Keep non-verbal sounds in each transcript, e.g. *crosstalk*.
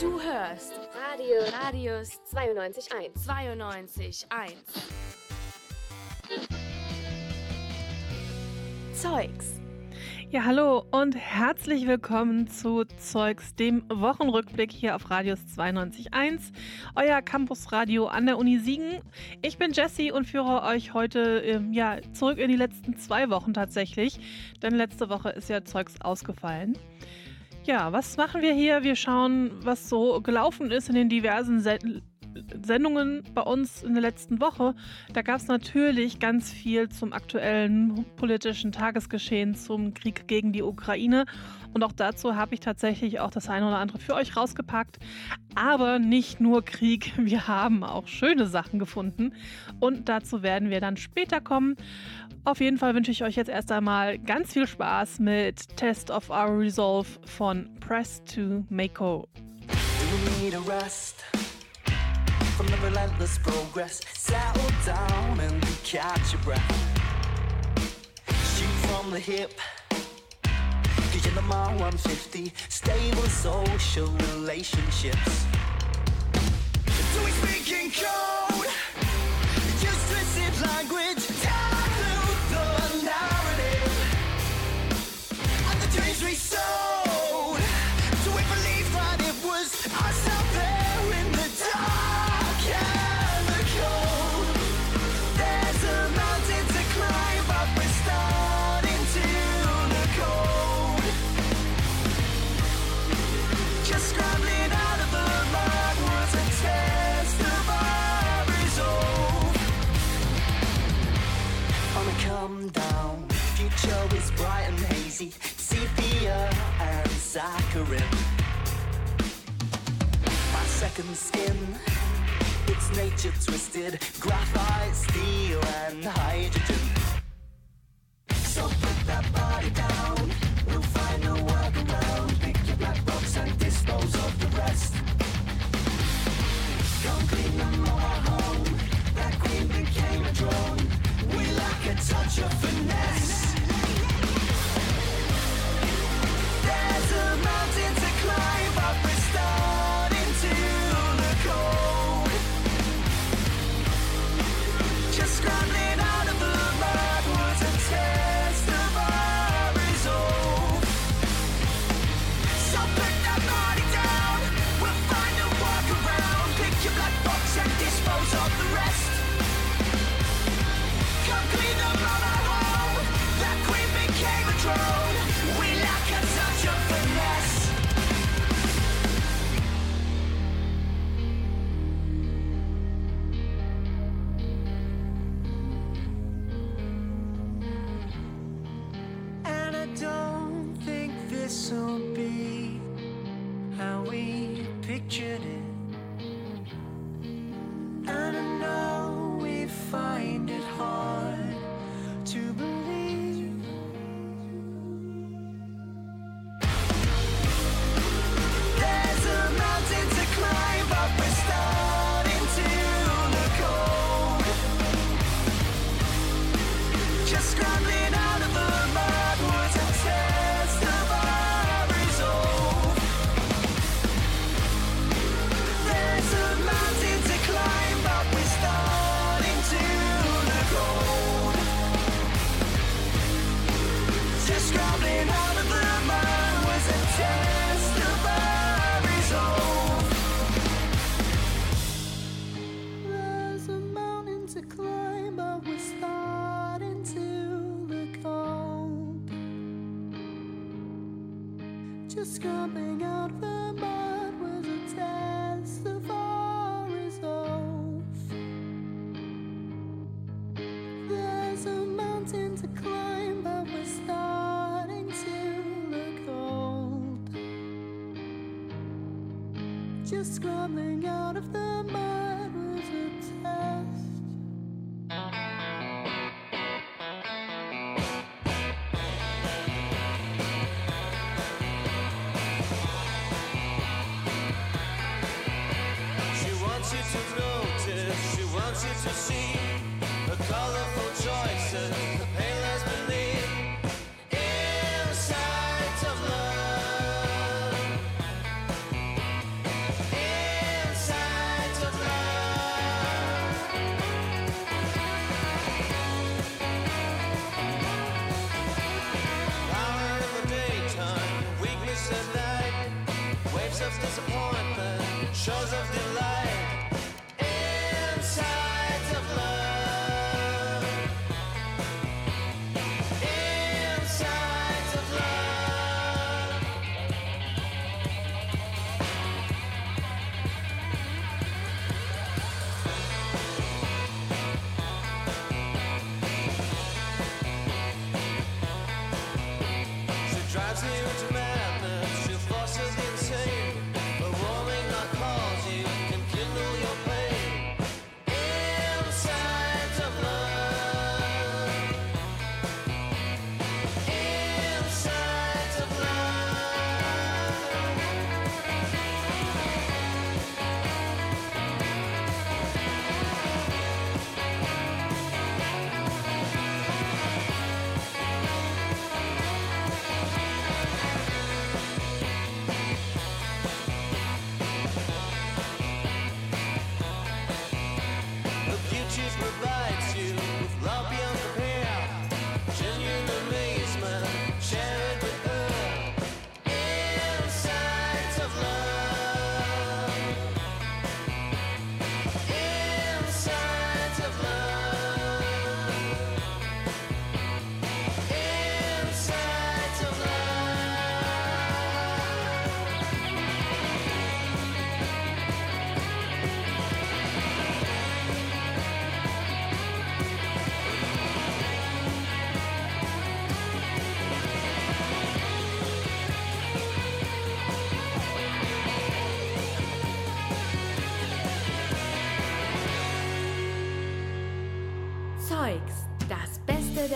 Du hörst Radio Radius 92.1. 92.1. Zeugs. Ja, hallo und herzlich willkommen zu Zeugs, dem Wochenrückblick hier auf Radius 92.1, euer Campusradio an der Uni Siegen. Ich bin Jessie und führe euch heute ähm, ja, zurück in die letzten zwei Wochen tatsächlich, denn letzte Woche ist ja Zeugs ausgefallen. Ja, was machen wir hier? Wir schauen, was so gelaufen ist in den diversen Se Sendungen bei uns in der letzten Woche. Da gab es natürlich ganz viel zum aktuellen politischen Tagesgeschehen, zum Krieg gegen die Ukraine. Und auch dazu habe ich tatsächlich auch das eine oder andere für euch rausgepackt. Aber nicht nur Krieg, *laughs* wir haben auch schöne Sachen gefunden. Und dazu werden wir dann später kommen. Auf jeden Fall wünsche ich euch jetzt erst einmal ganz viel Spaß mit Test of Our Resolve von Press to Mako. Do you need a rest from the relentless progress? Settle down and catch your breath. Shoot from the hip. Cause you're the mile 150. Stable social relationships. Do we speak in code? Twisted. Graphite,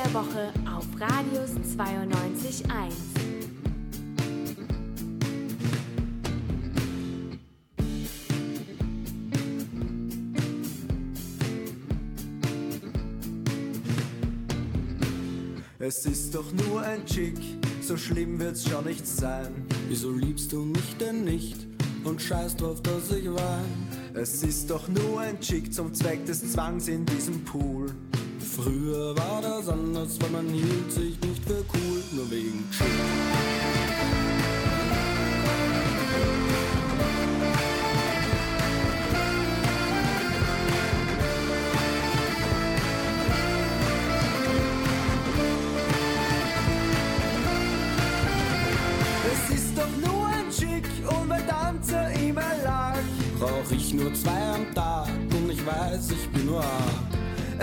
der Woche auf Radius 92.1. Es ist doch nur ein Chick, so schlimm wird's schon nicht sein. Wieso liebst du mich denn nicht und scheißt drauf, dass ich wein? Es ist doch nur ein Chick zum Zweck des Zwangs in diesem Pool. Früher war das anders, weil man hielt sich nicht für cool, nur wegen Chick.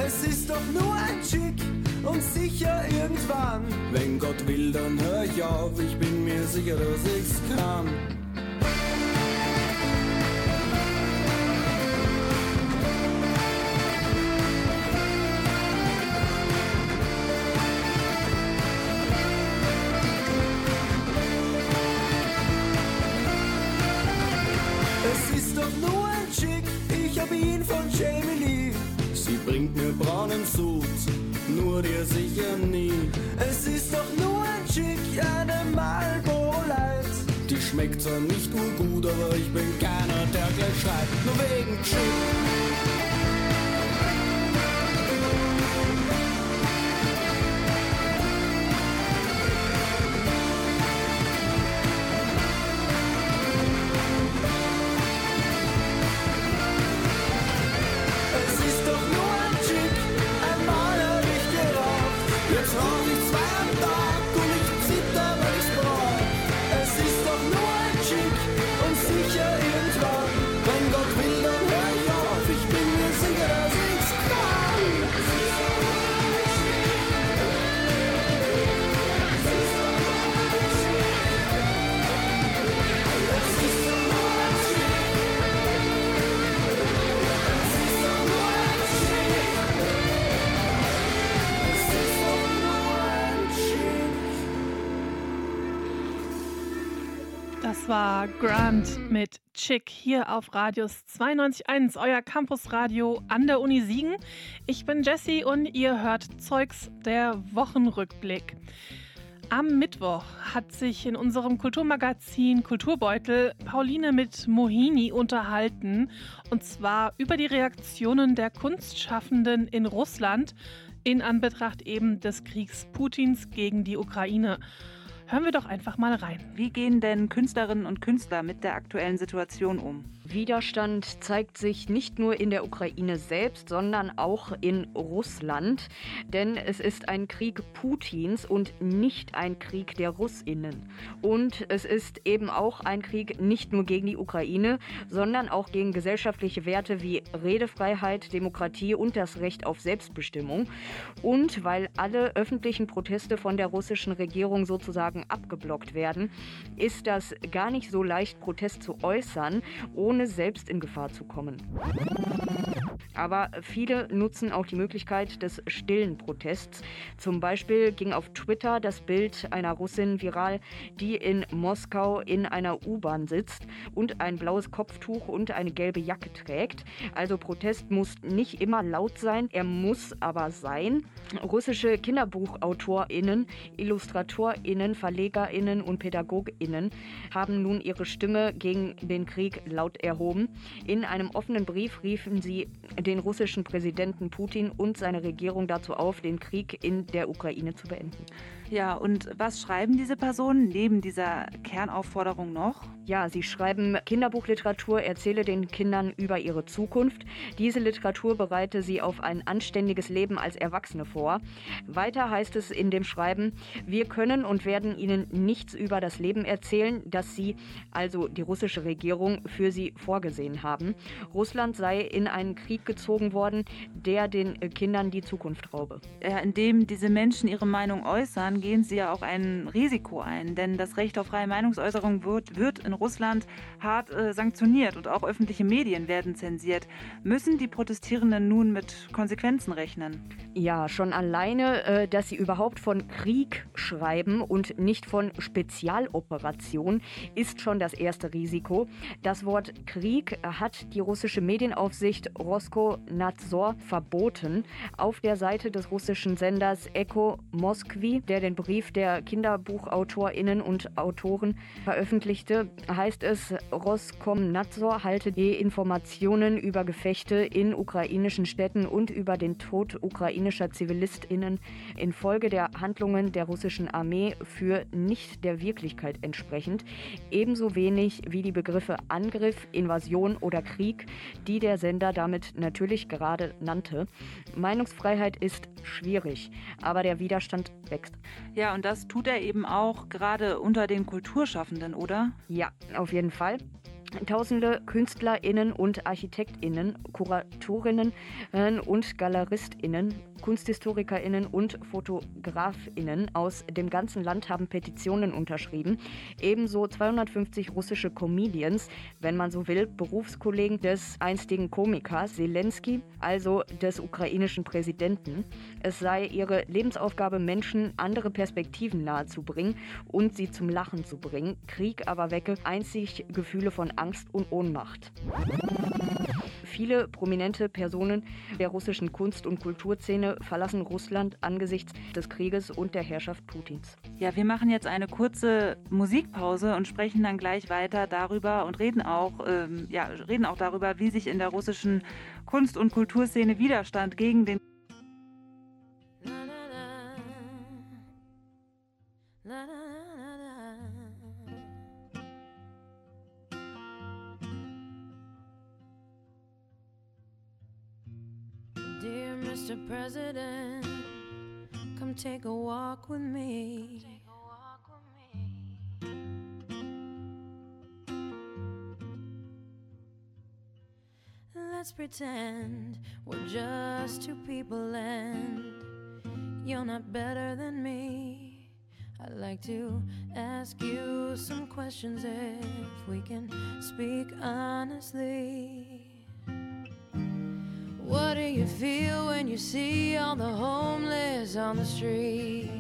Es ist doch nur ein Chick und sicher irgendwann. Wenn Gott will, dann hör ich auf, ich bin mir sicher, dass ich's kann. Sud, nur dir sicher nie. Es ist doch nur ein Chick, eine Marlboro Light. Die schmeckt zwar nicht urgut, aber ich bin keiner, der gleich schreit, nur wegen Chick. Das war Grant mit Chick hier auf Radius 92.1, euer Campusradio an der Uni Siegen. Ich bin Jessie und ihr hört Zeugs der Wochenrückblick. Am Mittwoch hat sich in unserem Kulturmagazin Kulturbeutel Pauline mit Mohini unterhalten und zwar über die Reaktionen der Kunstschaffenden in Russland in Anbetracht eben des Kriegs Putins gegen die Ukraine. Hören wir doch einfach mal rein. Wie gehen denn Künstlerinnen und Künstler mit der aktuellen Situation um? Widerstand zeigt sich nicht nur in der Ukraine selbst, sondern auch in Russland. Denn es ist ein Krieg Putins und nicht ein Krieg der Russinnen. Und es ist eben auch ein Krieg nicht nur gegen die Ukraine, sondern auch gegen gesellschaftliche Werte wie Redefreiheit, Demokratie und das Recht auf Selbstbestimmung. Und weil alle öffentlichen Proteste von der russischen Regierung sozusagen abgeblockt werden, ist das gar nicht so leicht, Protest zu äußern, ohne selbst in Gefahr zu kommen. Aber viele nutzen auch die Möglichkeit des stillen Protests. Zum Beispiel ging auf Twitter das Bild einer Russin viral, die in Moskau in einer U-Bahn sitzt und ein blaues Kopftuch und eine gelbe Jacke trägt. Also Protest muss nicht immer laut sein, er muss aber sein. Russische Kinderbuchautorinnen, Illustratorinnen, Verlegerinnen und Pädagoginnen haben nun ihre Stimme gegen den Krieg laut erhoben. In einem offenen Brief riefen sie den russischen Präsidenten Putin und seine Regierung dazu auf, den Krieg in der Ukraine zu beenden. Ja, und was schreiben diese Personen neben dieser Kernaufforderung noch? Ja, sie schreiben Kinderbuchliteratur, erzähle den Kindern über ihre Zukunft. Diese Literatur bereite sie auf ein anständiges Leben als Erwachsene vor. Weiter heißt es in dem Schreiben, wir können und werden ihnen nichts über das Leben erzählen, das sie, also die russische Regierung, für sie vorgesehen haben. Russland sei in einen Krieg gezogen worden, der den Kindern die Zukunft raube. Ja, indem diese Menschen ihre Meinung äußern, gehen sie ja auch ein Risiko ein, denn das Recht auf freie Meinungsäußerung wird, wird in Russland hart äh, sanktioniert und auch öffentliche Medien werden zensiert. Müssen die Protestierenden nun mit Konsequenzen rechnen? Ja, schon alleine, äh, dass sie überhaupt von Krieg schreiben und nicht von Spezialoperation, ist schon das erste Risiko. Das Wort Krieg hat die russische Medienaufsicht Roskomnadzor verboten. Auf der Seite des russischen Senders Echo Moskwi, der den Brief der Kinderbuchautorinnen und Autoren veröffentlichte, heißt es, Roskomnadzor halte die Informationen über Gefechte in ukrainischen Städten und über den Tod ukrainischer Zivilistinnen infolge der Handlungen der russischen Armee für nicht der Wirklichkeit entsprechend, ebenso wenig wie die Begriffe Angriff, Invasion oder Krieg, die der Sender damit natürlich gerade nannte. Meinungsfreiheit ist schwierig, aber der Widerstand wächst. Ja, und das tut er eben auch gerade unter den Kulturschaffenden, oder? Ja, auf jeden Fall. Tausende KünstlerInnen und ArchitektInnen, KuratorInnen äh, und GaleristInnen, KunsthistorikerInnen und FotografInnen aus dem ganzen Land haben Petitionen unterschrieben. Ebenso 250 russische Comedians, wenn man so will, Berufskollegen des einstigen Komikers Zelensky, also des ukrainischen Präsidenten. Es sei ihre Lebensaufgabe, Menschen andere Perspektiven nahezubringen und sie zum Lachen zu bringen. Krieg aber wecke einzig Gefühle von Angst und Ohnmacht. Viele prominente Personen der russischen Kunst- und Kulturszene verlassen Russland angesichts des Krieges und der Herrschaft Putins. Ja, wir machen jetzt eine kurze Musikpause und sprechen dann gleich weiter darüber und reden auch, ähm, ja, reden auch darüber, wie sich in der russischen Kunst- und Kulturszene Widerstand gegen den Dear Mr. President, come take a walk with me. Let's pretend we're just two people and you're not better than me. I'd like to ask you some questions if we can speak honestly. What do you feel when you see all the homeless on the street?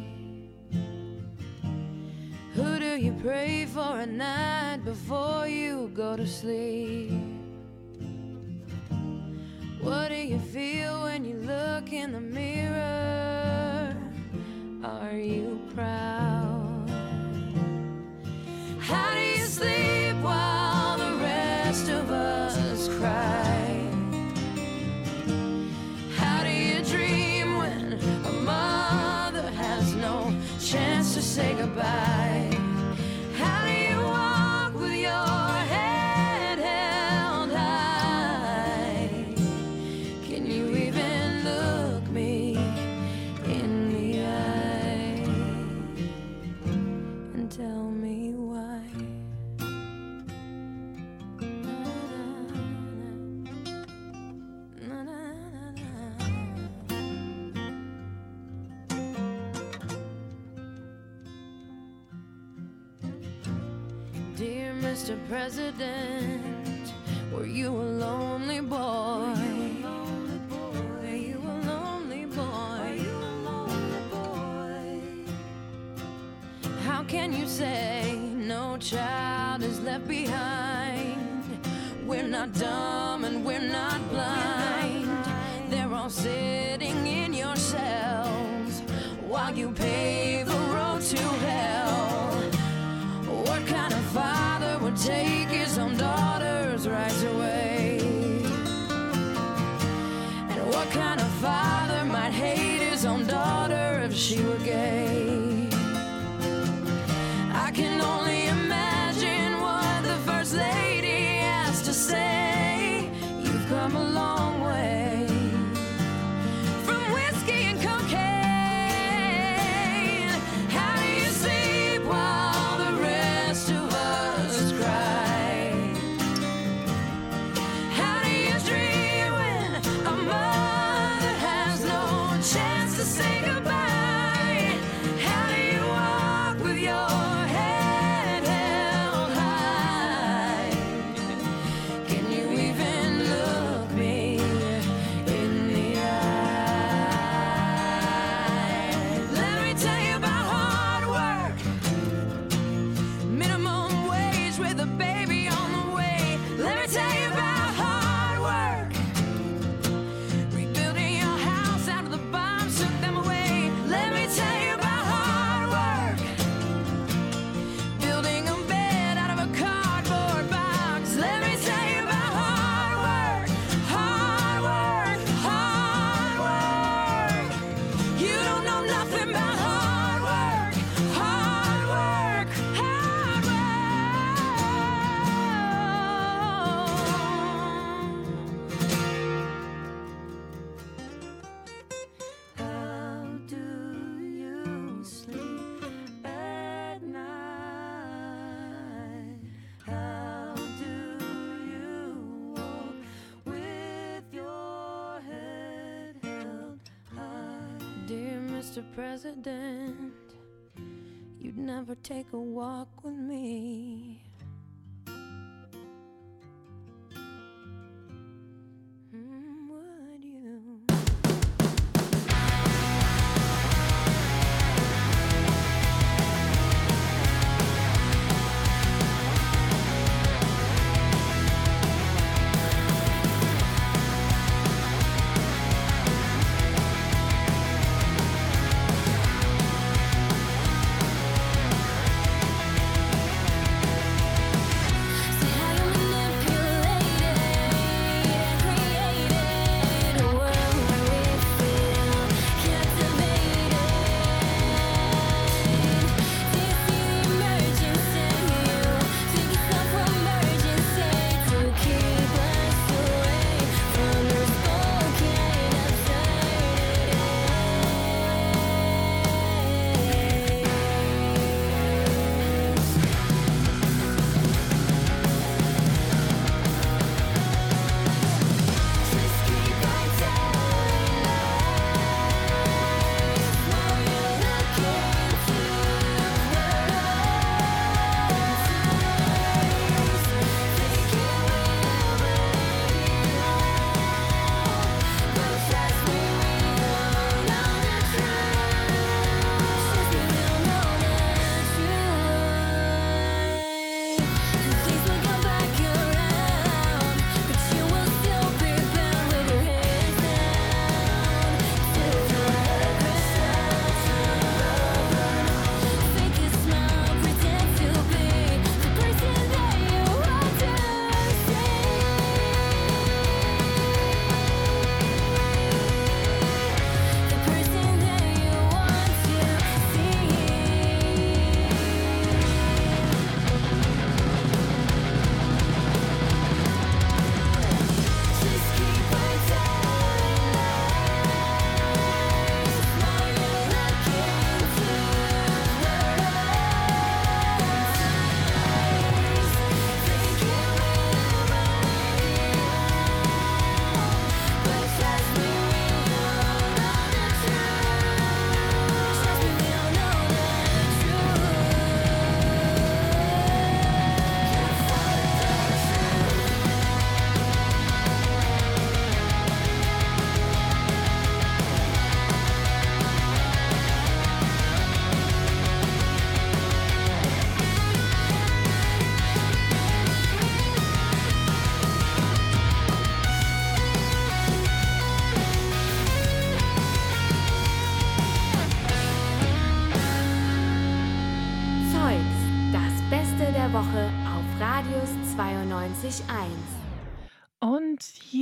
Who do you pray for at night before you go to sleep? What do you feel when you look in the mirror? Are you proud? president? Were you a lonely boy? Were you a lonely boy? How can you say no child is left behind? We're not done. president. You'd never take a walk with me.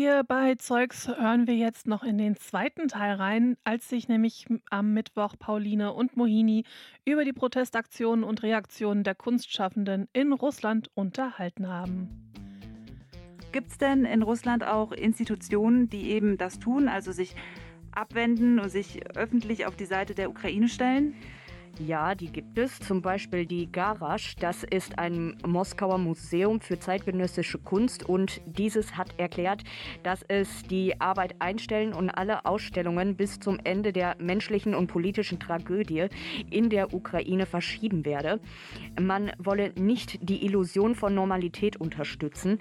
Hier bei Zeugs hören wir jetzt noch in den zweiten Teil rein, als sich nämlich am Mittwoch Pauline und Mohini über die Protestaktionen und Reaktionen der Kunstschaffenden in Russland unterhalten haben. Gibt es denn in Russland auch Institutionen, die eben das tun, also sich abwenden und sich öffentlich auf die Seite der Ukraine stellen? Ja, die gibt es. Zum Beispiel die Garage. Das ist ein Moskauer Museum für zeitgenössische Kunst und dieses hat erklärt, dass es die Arbeit einstellen und alle Ausstellungen bis zum Ende der menschlichen und politischen Tragödie in der Ukraine verschieben werde. Man wolle nicht die Illusion von Normalität unterstützen.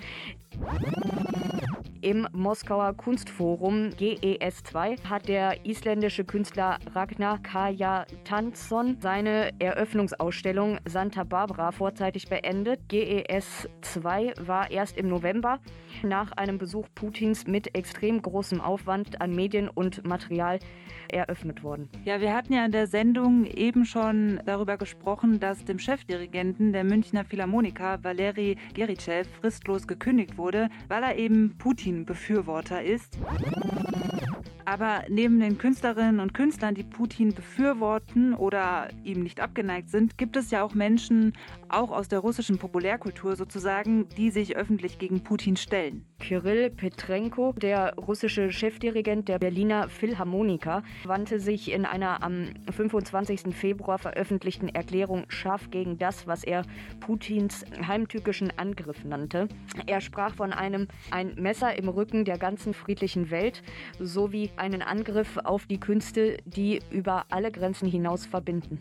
Im Moskauer Kunstforum GES2 hat der isländische Künstler Ragnar Kaja Tansson seine Eröffnungsausstellung Santa Barbara vorzeitig beendet. GES2 war erst im November nach einem Besuch Putins mit extrem großem Aufwand an Medien und Material eröffnet worden. Ja, wir hatten ja in der Sendung eben schon darüber gesprochen, dass dem Chefdirigenten der Münchner Philharmoniker Valeri Geritschew fristlos gekündigt wurde, weil er eben Putin-Befürworter ist. Aber neben den Künstlerinnen und Künstlern, die Putin befürworten oder ihm nicht abgeneigt sind, gibt es ja auch Menschen, auch aus der russischen Populärkultur sozusagen, die sich öffentlich gegen Putin stellen. Kirill Petrenko, der russische Chefdirigent der Berliner Philharmoniker, wandte sich in einer am 25. Februar veröffentlichten Erklärung scharf gegen das, was er Putins heimtückischen Angriff nannte. Er sprach von einem ein Messer im Rücken der ganzen friedlichen Welt sowie einen Angriff auf die Künste, die über alle Grenzen hinaus verbinden.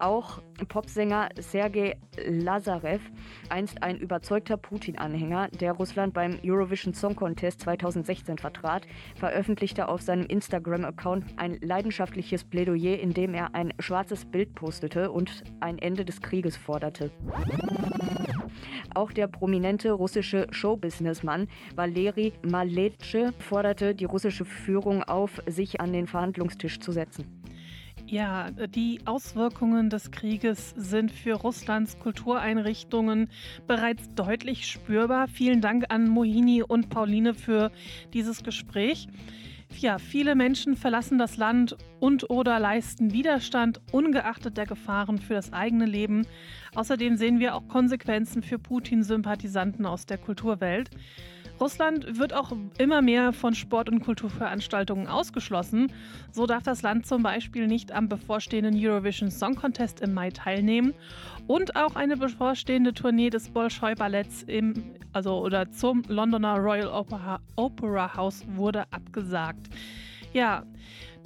Auch Popsänger Sergei Lazarev, einst ein überzeugter Putin-Anhänger, der Russland beim Eurovision Song Contest 2016 vertrat, veröffentlichte auf seinem Instagram-Account ein leidenschaftliches Plädoyer, in dem er ein schwarzes Bild postete und ein Ende des Krieges forderte. Auch der prominente russische Showbusinessmann Valeri Maletsche forderte die russische Führung auf, sich an den Verhandlungstisch zu setzen. Ja, die Auswirkungen des Krieges sind für Russlands Kultureinrichtungen bereits deutlich spürbar. Vielen Dank an Mohini und Pauline für dieses Gespräch. Ja, viele Menschen verlassen das Land und oder leisten Widerstand, ungeachtet der Gefahren für das eigene Leben. Außerdem sehen wir auch Konsequenzen für Putin-Sympathisanten aus der Kulturwelt. Russland wird auch immer mehr von Sport- und Kulturveranstaltungen ausgeschlossen. So darf das Land zum Beispiel nicht am bevorstehenden Eurovision Song Contest im Mai teilnehmen. Und auch eine bevorstehende Tournee des Bolschoi-Balletts im, also oder zum Londoner Royal Opera, Opera House wurde abgesagt. Ja,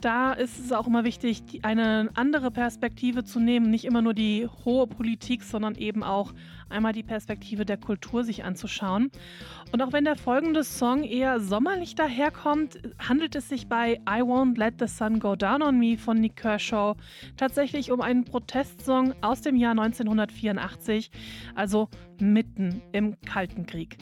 da ist es auch immer wichtig, eine andere Perspektive zu nehmen, nicht immer nur die hohe Politik, sondern eben auch einmal die Perspektive der Kultur sich anzuschauen. Und auch wenn der folgende Song eher sommerlich daherkommt, handelt es sich bei I Won't Let the Sun Go Down on Me von Nick Kershaw tatsächlich um einen Protestsong aus dem Jahr 1984, also mitten im Kalten Krieg.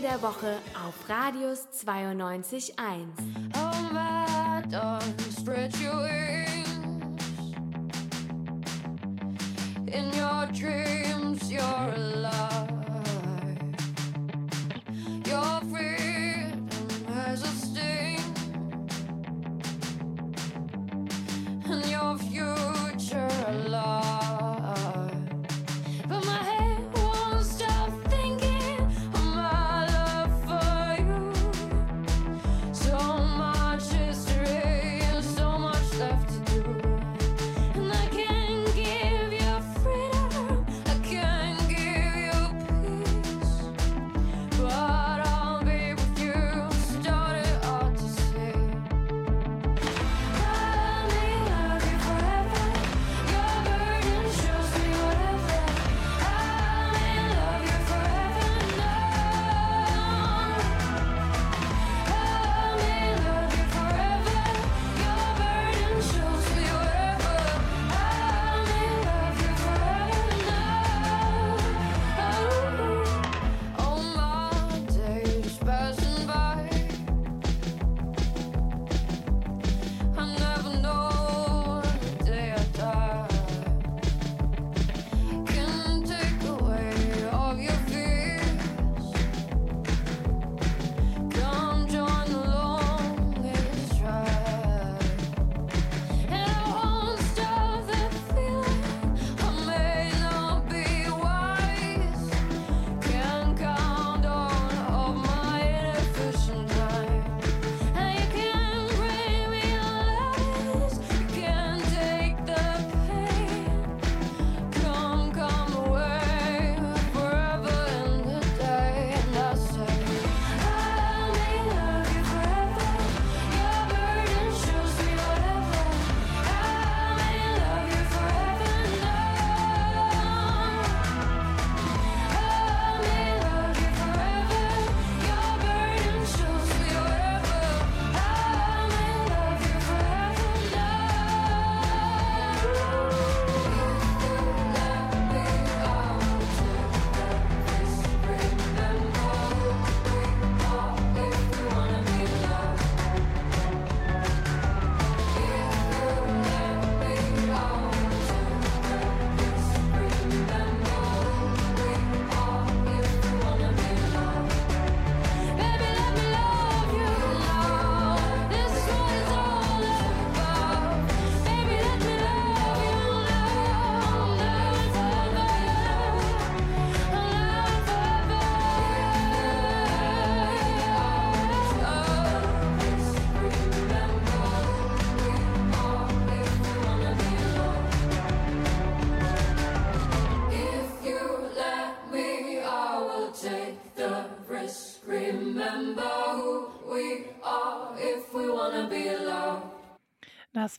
Der Woche auf Radius 92.1. Oh. In your dreams, you're alive.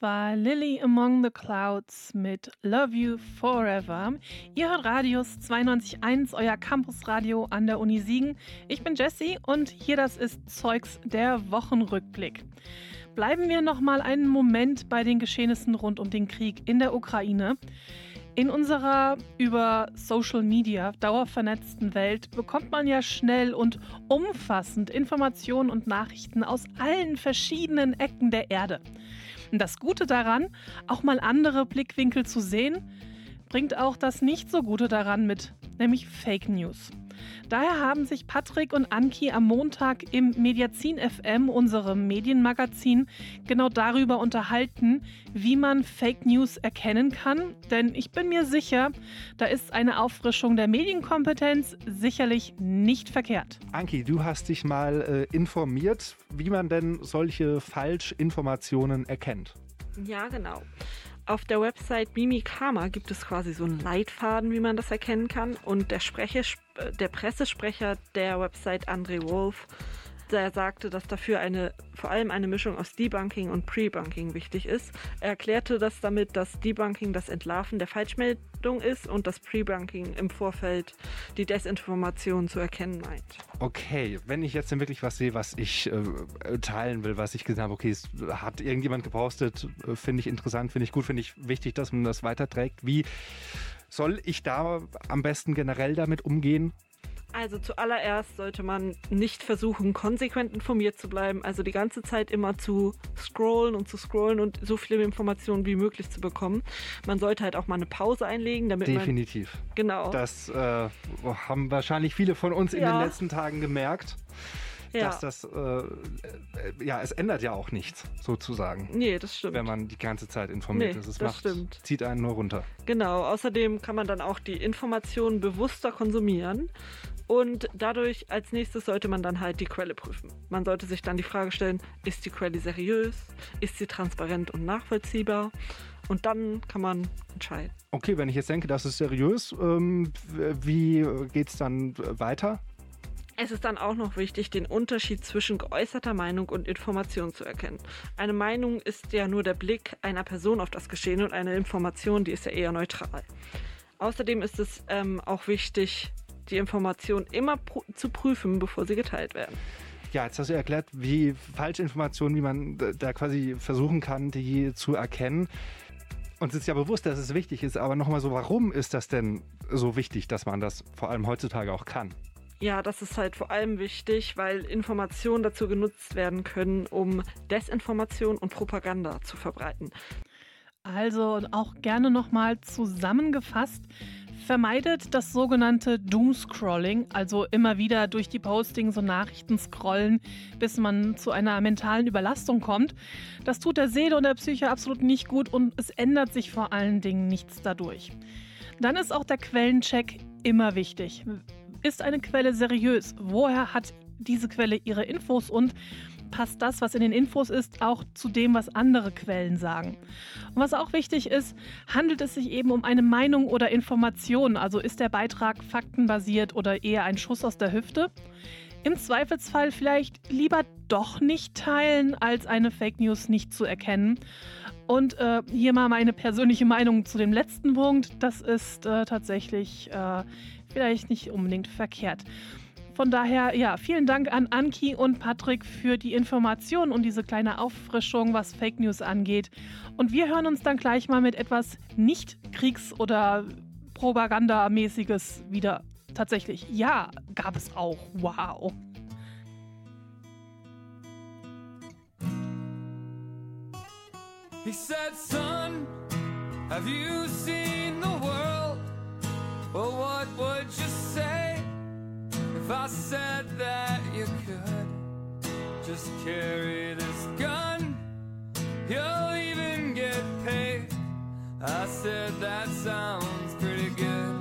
War Lily Among the Clouds mit Love You Forever. Ihr hört Radius 92.1, euer Campusradio an der Uni Siegen. Ich bin Jessie und hier das ist Zeugs der Wochenrückblick. Bleiben wir noch mal einen Moment bei den Geschehnissen rund um den Krieg in der Ukraine. In unserer über Social Media dauervernetzten Welt bekommt man ja schnell und umfassend Informationen und Nachrichten aus allen verschiedenen Ecken der Erde. Und das Gute daran, auch mal andere Blickwinkel zu sehen, bringt auch das nicht so Gute daran mit, nämlich Fake News. Daher haben sich Patrick und Anki am Montag im Mediazin FM, unserem Medienmagazin, genau darüber unterhalten, wie man Fake News erkennen kann. Denn ich bin mir sicher, da ist eine Auffrischung der Medienkompetenz sicherlich nicht verkehrt. Anki, du hast dich mal äh, informiert, wie man denn solche Falschinformationen erkennt. Ja, genau. Auf der Website Mimikama gibt es quasi so einen Leitfaden, wie man das erkennen kann. Und der, Sprecher, der Pressesprecher der Website André Wolf, der sagte, dass dafür eine, vor allem eine Mischung aus Debunking und Pre-Bunking wichtig ist. Er erklärte das damit, dass Debunking das Entlarven der Falschmeldung ist und das Pre-Bunking im Vorfeld die Desinformation zu erkennen meint. Okay, wenn ich jetzt denn wirklich was sehe, was ich äh, teilen will, was ich gesehen habe, okay, es hat irgendjemand gepostet, äh, finde ich interessant, finde ich gut, finde ich wichtig, dass man das weiterträgt. Wie soll ich da am besten generell damit umgehen? Also zuallererst sollte man nicht versuchen, konsequent informiert zu bleiben, also die ganze Zeit immer zu scrollen und zu scrollen und so viele Informationen wie möglich zu bekommen. Man sollte halt auch mal eine Pause einlegen, damit Definitiv. man... Genau. Das äh, haben wahrscheinlich viele von uns in Ja. den letzten Tagen gemerkt. Ja. Dass das, äh, ja, es ändert ja auch nichts, sozusagen. Nee, das stimmt. Wenn man die ganze Zeit informiert Nee, ist. Es das macht, stimmt. zieht einen nur runter. Genau, außerdem kann man dann auch die Informationen bewusster konsumieren. Und dadurch als nächstes sollte man dann halt die Quelle prüfen. Man sollte sich dann die Frage stellen, ist die Quelle seriös? Ist sie transparent und nachvollziehbar? Und dann kann man entscheiden. Okay, wenn ich jetzt denke, das ist seriös, ähm, wie geht es dann weiter? Es ist dann auch noch wichtig, den Unterschied zwischen geäußerter Meinung und Information zu erkennen. Eine Meinung ist ja nur der Blick einer Person auf das Geschehen und eine Information, die ist ja eher neutral. Außerdem ist es ähm, auch wichtig, die Information immer pr zu prüfen, bevor sie geteilt werden. Ja, jetzt hast du erklärt, wie Falschinformationen, wie man da quasi versuchen kann, die zu erkennen. Uns ist ja bewusst, dass es wichtig ist, aber nochmal so, warum ist das denn so wichtig, dass man das vor allem heutzutage auch kann? Ja, das ist halt vor allem wichtig, weil Informationen dazu genutzt werden können, um Desinformation und Propaganda zu verbreiten. Also auch gerne nochmal zusammengefasst. Vermeidet das sogenannte Doomscrolling, also immer wieder durch die Postings und Nachrichten scrollen, bis man zu einer mentalen Überlastung kommt. Das tut der Seele und der Psyche absolut nicht gut und es ändert sich vor allen Dingen nichts dadurch. Dann ist auch der Quellencheck immer wichtig. Ist eine Quelle seriös? Woher hat diese Quelle ihre Infos und passt das, was in den Infos ist, auch zu dem, was andere Quellen sagen? Und was auch wichtig ist, handelt es sich eben um eine Meinung oder Information? Also ist der Beitrag faktenbasiert oder eher ein Schuss aus der Hüfte? Im Zweifelsfall vielleicht lieber doch nicht teilen, als eine Fake News nicht zu erkennen. Und äh, hier mal meine persönliche Meinung zu dem letzten Punkt. Das ist äh, tatsächlich äh, vielleicht nicht unbedingt verkehrt. Von daher, ja, vielen Dank an Anki und Patrick für die Information und diese kleine Auffrischung, was Fake News angeht. Und wir hören uns dann gleich mal mit etwas nicht Kriegs- oder Propagandamäßiges wieder. Tatsächlich, ja, gab es auch. Wow. He said, Son, have you seen the world? Well, what would you say I said that you could just carry this gun? You'll even get paid. I said, That sounds pretty good.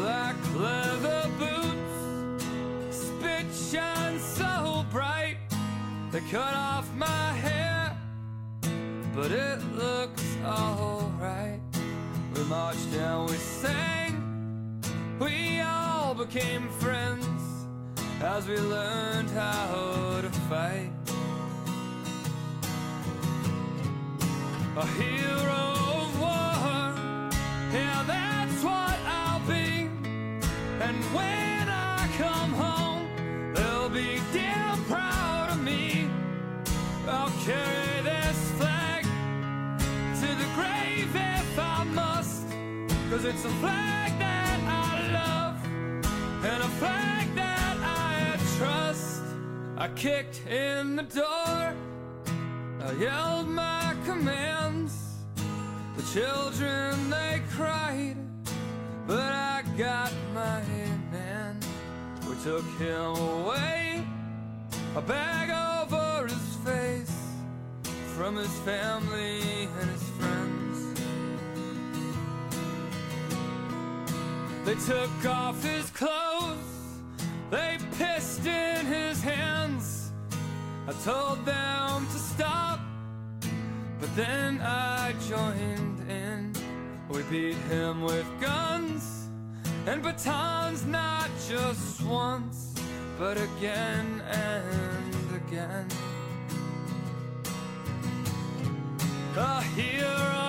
Like leather boots, spit shines so bright. They cut off my hair, but it looks alright. We marched down, we sang, we all became friends as we learned how to fight. A hero of war, yeah, that's what I'll be. And when I come home, they'll be damn proud of me. I'll carry this flag to the grave if I must. Cause it's a flag a flag that I trust. I kicked in the door, I yelled my commands. The children they cried, but I got my man. We took him away, a bag over his face from his family and his friends. They took off his clothes, they pissed in his hands. I told them to stop, but then I joined in. We beat him with guns and batons, not just once, but again and again. A hero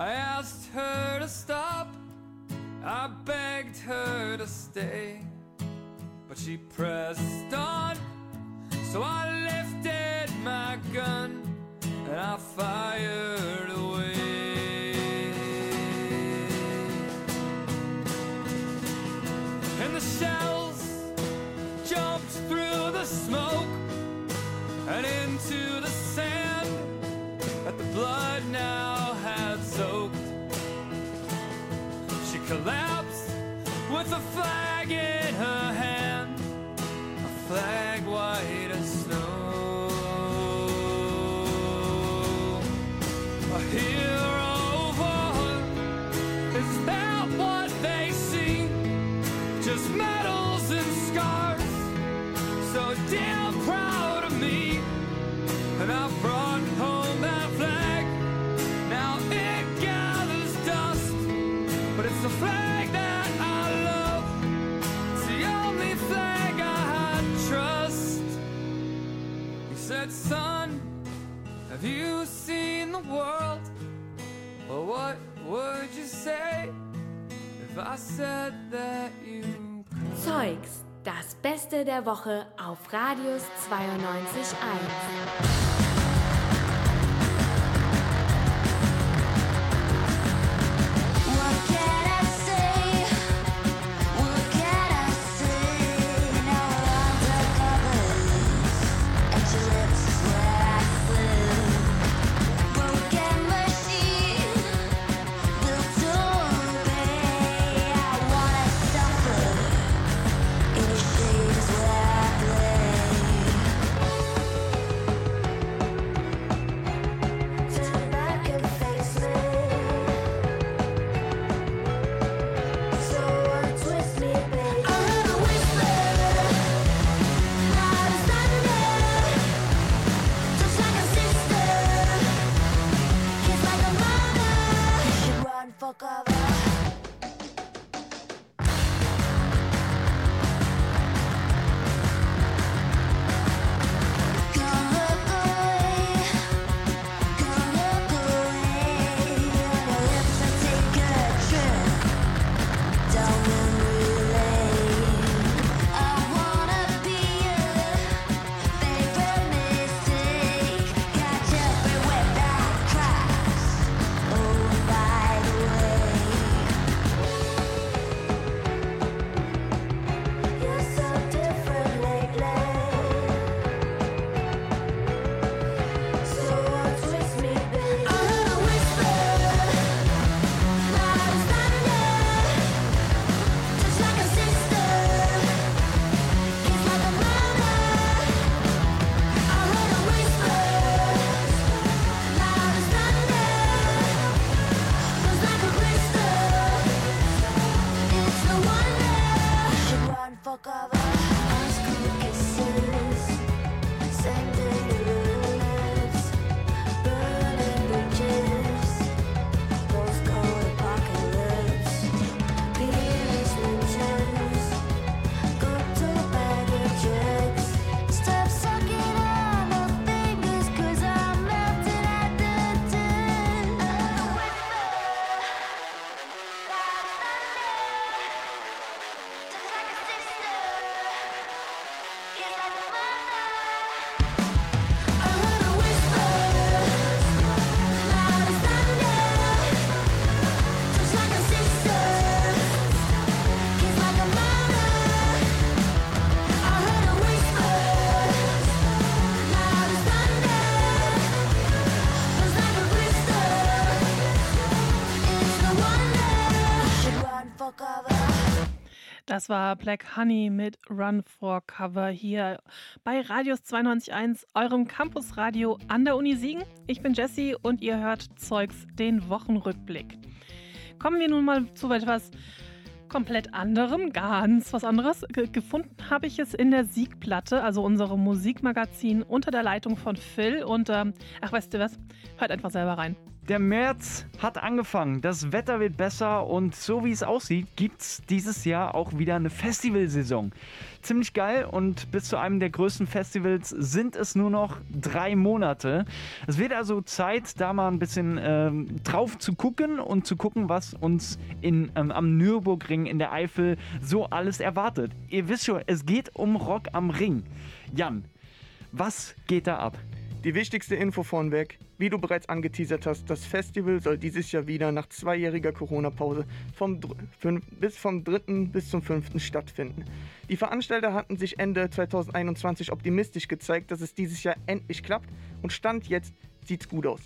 I asked her to stop. I begged her to stay. But she pressed on. So I lifted my gun and I fired away. And the shells jumped through the smoke and into the sand that the blood now She collapsed with a flag in her hand, a flag Said, Son, have you seen the world? Well, what would you say if I said that you Zeugs, das Beste der Woche auf Radius 92.1. war Black Honey mit Run for Cover hier bei Radius 92.1, eurem Campusradio an der Uni Siegen. Ich bin Jessie und ihr hört Zeugs, den Wochenrückblick. Kommen wir nun mal zu etwas komplett anderem, ganz was anderes. Ge gefunden habe ich es in der Siegplatte, also unserem Musikmagazin unter der Leitung von Phil. Und ähm, ach, weißt du was? Hört einfach selber rein. Der März hat angefangen, das Wetter wird besser und so wie es aussieht, gibt es dieses Jahr auch wieder eine Festivalsaison. Ziemlich geil und bis zu einem der größten Festivals sind es nur noch drei Monate. Es wird also Zeit, da mal ein bisschen ähm, drauf zu gucken und zu gucken, was uns in, ähm, am Nürburgring in der Eifel so alles erwartet. Ihr wisst schon, es geht um Rock am Ring. Jan, was geht da ab? Die wichtigste Info vornweg. Wie du bereits angeteasert hast, das Festival soll dieses Jahr wieder nach zweijähriger Corona-Pause vom, bis vom 3. bis zum 5. stattfinden. Die Veranstalter hatten sich Ende 2021 optimistisch gezeigt, dass es dieses Jahr endlich klappt und Stand jetzt sieht's gut aus.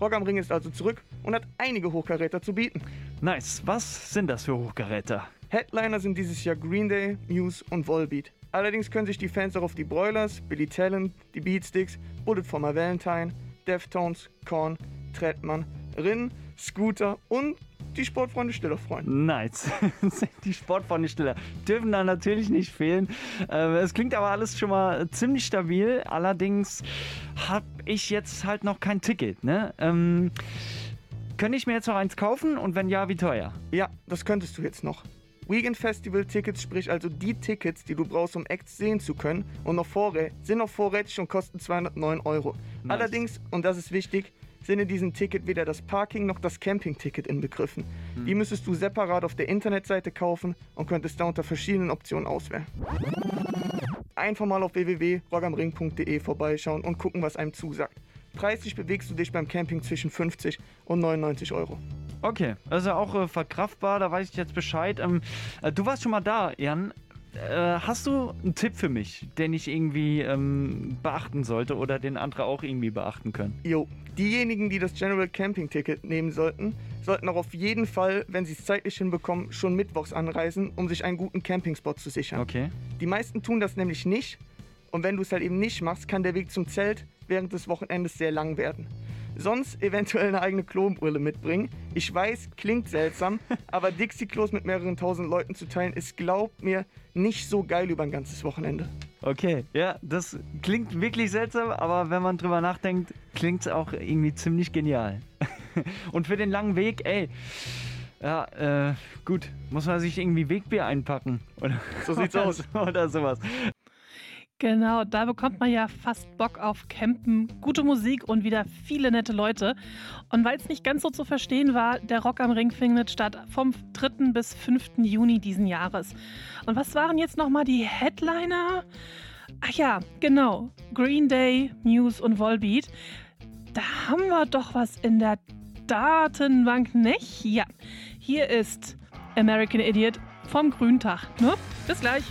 Rock am Ring ist also zurück und hat einige Hochkaräter zu bieten. Nice, was sind das für Hochkaräter? Headliner sind dieses Jahr Green Day, Muse und Volbeat. Allerdings können sich die Fans auch auf die Broilers, Billy Talent, die Beatsticks, Bullet for My Valentine, Deftones, Korn, Trettmann, Rin, Scooter und die Sportfreunde Stiller freuen. Nice. *laughs* die Sportfreunde Stiller dürfen da natürlich nicht fehlen. Äh, es klingt aber alles schon mal ziemlich stabil. Allerdings habe ich jetzt halt noch kein Ticket. Ne? Ähm, könnte ich mir jetzt noch eins kaufen und wenn ja, wie teuer? Ja, das könntest du jetzt noch. Weekend Festival Tickets, sprich also die Tickets, die du brauchst, um Acts sehen zu können und noch vorrä sind noch vorrätig und kosten 209 Euro. Nice. Allerdings, und das ist wichtig, sind in diesem Ticket weder das Parking noch das Camping-Ticket inbegriffen. Hm. Die müsstest du separat auf der Internetseite kaufen und könntest da unter verschiedenen Optionen auswählen. Einfach mal auf www.rockamring.de vorbeischauen und gucken, was einem zusagt. Preislich bewegst du dich beim Camping zwischen 50 und 99 Euro. Okay, also auch äh, verkraftbar, da weiß ich jetzt Bescheid. Ähm, äh, du warst schon mal da, Jan. Äh, hast du einen Tipp für mich, den ich irgendwie ähm, beachten sollte oder den andere auch irgendwie beachten können? Jo, diejenigen, die das General Camping Ticket nehmen sollten, sollten auch auf jeden Fall, wenn sie es zeitlich hinbekommen, schon mittwochs anreisen, um sich einen guten Campingspot zu sichern. Okay. Die meisten tun das nämlich nicht und wenn du es halt eben nicht machst, kann der Weg zum Zelt während des Wochenendes sehr lang werden. Sonst eventuell eine eigene Klobrille mitbringen. Ich weiß, klingt seltsam, *laughs* aber Dixie-Klos mit mehreren tausend Leuten zu teilen, ist, glaubt mir, nicht so geil über ein ganzes Wochenende. Okay, ja, das klingt wirklich seltsam, aber wenn man drüber nachdenkt, klingt es auch irgendwie ziemlich genial. *laughs* Und für den langen Weg, ey, ja, äh, gut, muss man sich irgendwie Wegbier einpacken. Oder, So sieht's *laughs* aus. Oder sowas. Genau, da bekommt man ja fast Bock auf Campen, gute Musik und wieder viele nette Leute. Und weil es nicht ganz so zu verstehen war, der Rock am Ring findet statt vom 3. bis 5. Juni diesen Jahres. Und was waren jetzt nochmal die Headliner? Ach ja, genau. Green Day, Muse und Volbeat. Da haben wir doch was in der Datenbank, nicht? Ja, hier ist American Idiot vom Grüntag. Ne? Bis gleich.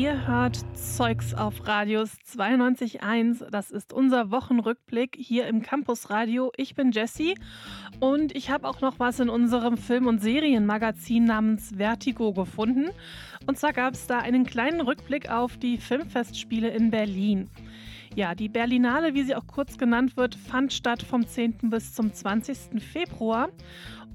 Ihr hört Zeugs auf Radius 92.1. Das ist unser Wochenrückblick hier im Campus Radio. Ich bin Jessie und ich habe auch noch was in unserem Film- und Serienmagazin namens Vertigo gefunden. Und zwar gab es da einen kleinen Rückblick auf die Filmfestspiele in Berlin. Ja, die Berlinale, wie sie auch kurz genannt wird, fand statt vom 10. bis zum 20. Februar.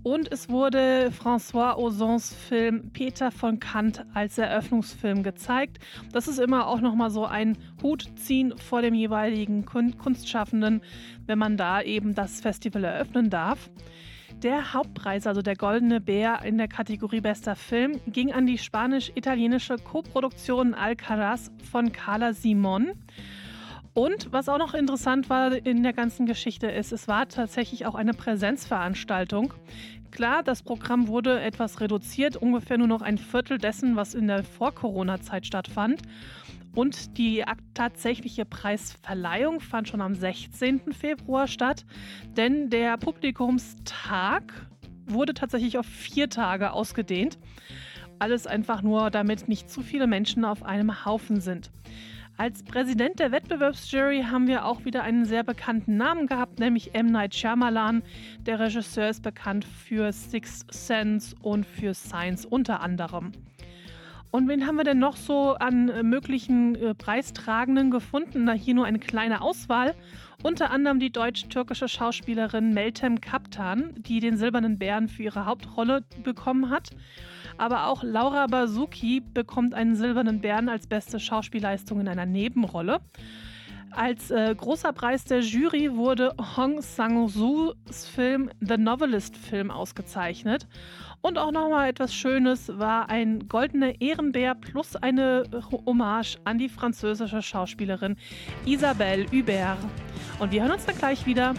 Und es wurde François Ozons Film Peter von Kant als Eröffnungsfilm gezeigt. Das ist immer auch nochmal so ein Hutziehen vor dem jeweiligen Kun Kunstschaffenden, wenn man da eben das Festival eröffnen darf. Der Hauptpreis, also der Goldene Bär in der Kategorie Bester Film, ging an die spanisch-italienische Koproduktion Alcaraz von Carla Simon. Und was auch noch interessant war in der ganzen Geschichte ist, es war tatsächlich auch eine Präsenzveranstaltung. Klar, das Programm wurde etwas reduziert, ungefähr nur noch ein Viertel dessen, was in der Vor-Corona-Zeit stattfand. Und die tatsächliche Preisverleihung fand schon am 16. Februar statt, denn der Publikumstag wurde tatsächlich auf vier Tage ausgedehnt. Alles einfach nur, damit nicht zu viele Menschen auf einem Haufen sind. Als Präsident der Wettbewerbsjury haben wir auch wieder einen sehr bekannten Namen gehabt, nämlich M. Night Shyamalan. Der Regisseur ist bekannt für Sixth Sense und für Science unter anderem. Und wen haben wir denn noch so an äh, möglichen äh, Preistragenden gefunden? Na, hier nur eine kleine Auswahl. Unter anderem die deutsch-türkische Schauspielerin Meltem Kaptan, die den Silbernen Bären für ihre Hauptrolle bekommen hat. Aber auch Laura Bazuki bekommt einen Silbernen Bären als beste Schauspielleistung in einer Nebenrolle. Als äh, großer Preis der Jury wurde Hong Sang-soos Film The Novelist Film ausgezeichnet. Und auch nochmal etwas Schönes war ein goldener Ehrenbär plus eine Hommage an die französische Schauspielerin Isabelle Hubert. Und wir hören uns dann gleich wieder.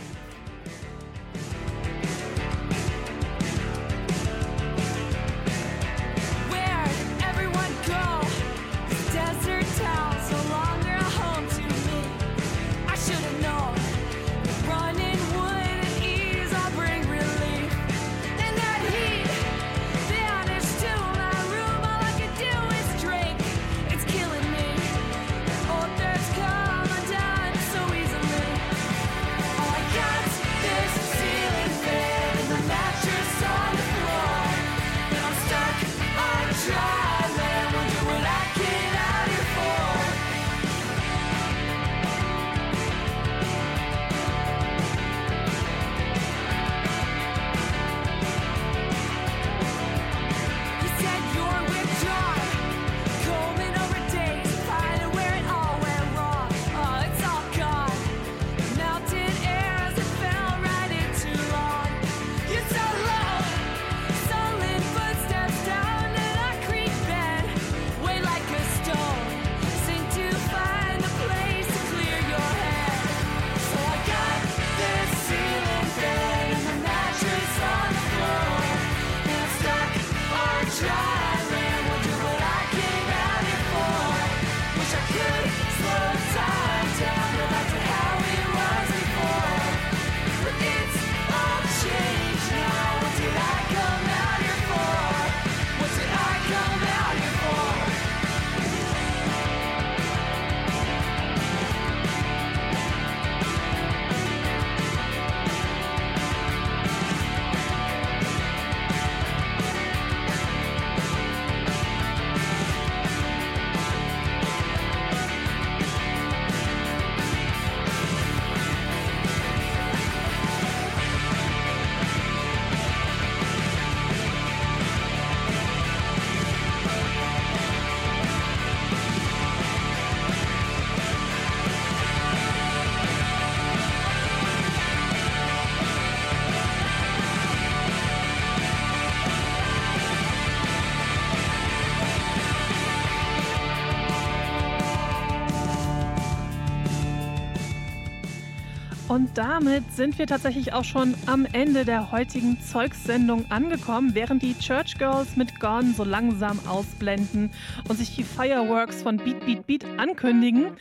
Und damit sind wir tatsächlich auch schon am Ende der heutigen Zeugssendung angekommen, während die Church Girls mit Gone so langsam ausblenden und sich die Fireworks von Beat Beat Beat ankündigen.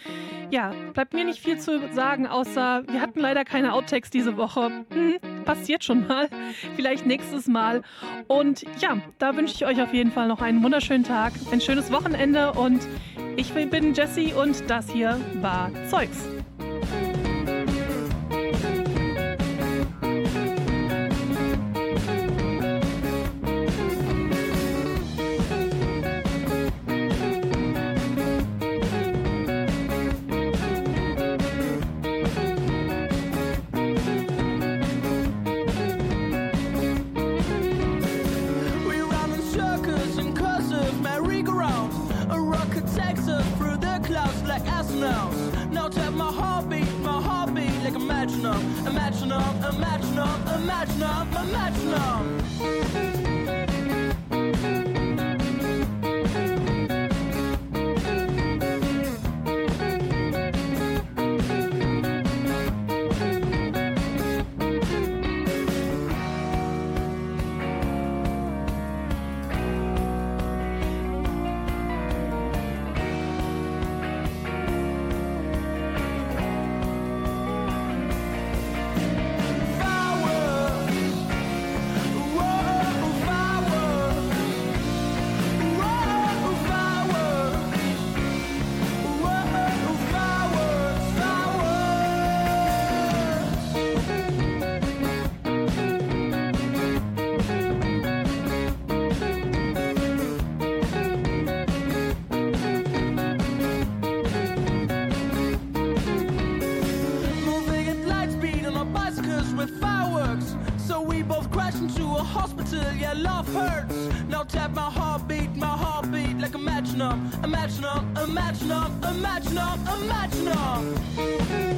Ja, bleibt mir nicht viel zu sagen, außer wir hatten leider keine Outtakes diese Woche. Hm, passiert schon mal. Vielleicht nächstes Mal. Und ja, da wünsche ich euch auf jeden Fall noch einen wunderschönen Tag, ein schönes Wochenende und ich bin Jessie und das hier war Zeugs. Now tap my heartbeat, my heartbeat like a metronome, a metronome, a metronome, a metronome, a metronome.